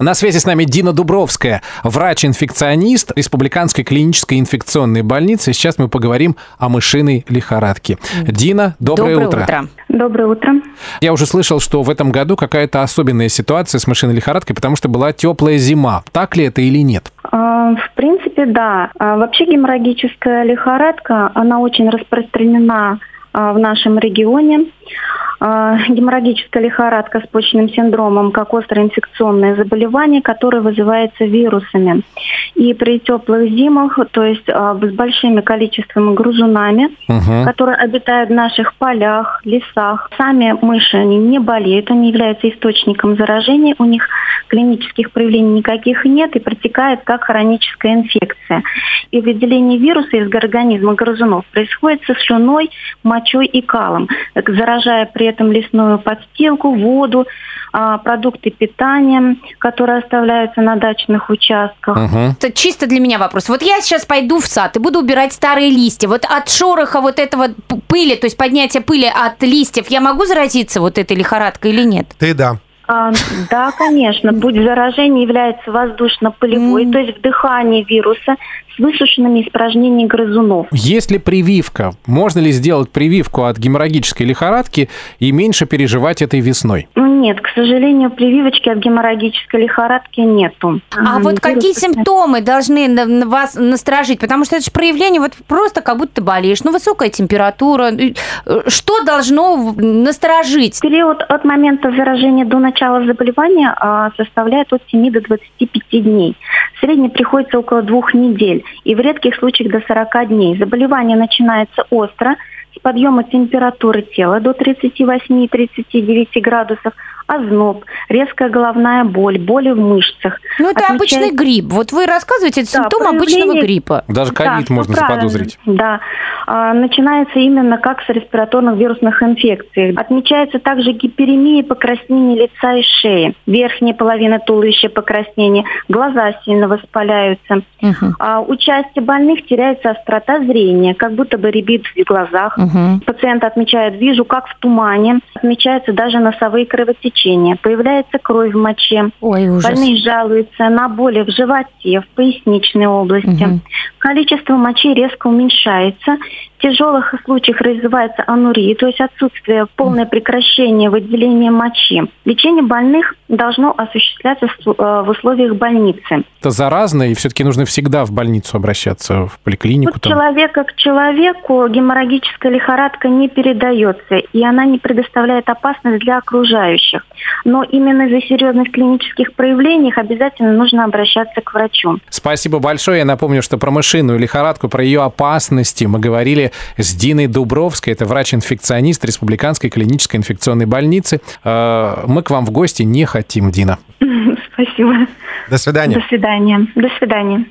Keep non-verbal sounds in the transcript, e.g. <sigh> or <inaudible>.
На связи с нами Дина Дубровская, врач-инфекционист Республиканской клинической инфекционной больницы. Сейчас мы поговорим о мышиной лихорадке. Дина, доброе, Доброе утро. утро. Доброе утро. Я уже слышал, что в этом году какая-то особенная ситуация с мышиной лихорадкой, потому что была теплая зима. Так ли это или нет? А, В принципе, да. А, Вообще геморрагическая лихорадка, она очень распространена а, в нашем регионе. А, Геморрагическая лихорадка с почечным синдромом как острое инфекционное заболевание, которое вызывается вирусами. И при теплых зимах, то есть а, с большими количествами грызунами, Мгм. которые обитают в наших полях, лесах. Сами мыши, они не болеют, они являются источником заражения, у них клинических проявлений никаких нет и протекает как хроническая инфекция. И выделение вируса из организма грызунов происходит со слюной, мочой и калом, заражая при этом лесную подстилку, воду, а, продукты питания, которые оставляются на дачных участках. Мгм. Это чисто для меня вопрос. Вот я сейчас пойду в сад и буду убирать старые листья. Вот от шороха вот этого пыли, то есть поднятия пыли от листьев, я могу заразиться вот этой лихорадкой или нет? Ты да. А, да, конечно. Путь заражения является воздушно-полевой, то есть вдыхание вируса с высушенными испражнениями грызунов. Есть ли прививка? Можно ли сделать прививку от геморрагической лихорадки и меньше переживать этой весной? Ну, Нет, к сожалению, прививочки от геморрагической лихорадки нету. А вот какие симптомы должны вас насторожить? Потому что это же проявление вот просто как будто ты болеешь. Ну, высокая температура. Э, Что должно насторожить? Период от момента заражения до начала заболевания а, составляет от 7 до 25 дней. В среднем приходится около двух недель и в редких случаях до 40 дней. Заболевание начинается остро, подъема температуры тела до 38-39 градусов, озноб, резкая головная боль, боли в мышцах. Ну, это Отмечает- обычный грипп. Вот вы рассказываете, это Да, симптом обычного проявление- гриппа. Даже Да, ковид всё можно правильно. заподозрить. Да. А, начинается именно как с респираторных вирусных инфекций. Отмечается также гиперемия, покраснение лица и шеи. Верхняя половина туловища покраснение, глаза сильно воспаляются. Мгм. А у части больных теряется острота зрения, как будто бы рябит в глазах. Мгм. Пациент отмечает, вижу, как в тумане. Отмечаются даже носовые кровотечения. Появляется кровь в моче. Ой, ужас. Больные жалуются на боли в животе, в поясничной области. Мгм. Количество мочи резко уменьшается. В тяжелых случаях развивается анурия, то есть отсутствие, полное прекращение выделения мочи. Лечение больных должно осуществляться с- э, в условиях больницы. Это заразно, и все-таки нужно всегда в больницу обращаться, в поликлинику. От там. человека к человеку геморрагическая лихорадка не передается, и она не предоставляет опасность для окружающих. Но именно из-за серьезных клинических проявлений обязательно нужно обращаться к врачу. Спасибо большое. Я напомню, что про мышиную лихорадку, про ее опасности мы говорили с Диной Дубровской. Это врач-инфекционист Республиканской клинической инфекционной больницы. Э, Мы к вам в гости не хотим, Дина. <laughs> Спасибо. До свидания. До свидания. До свидания.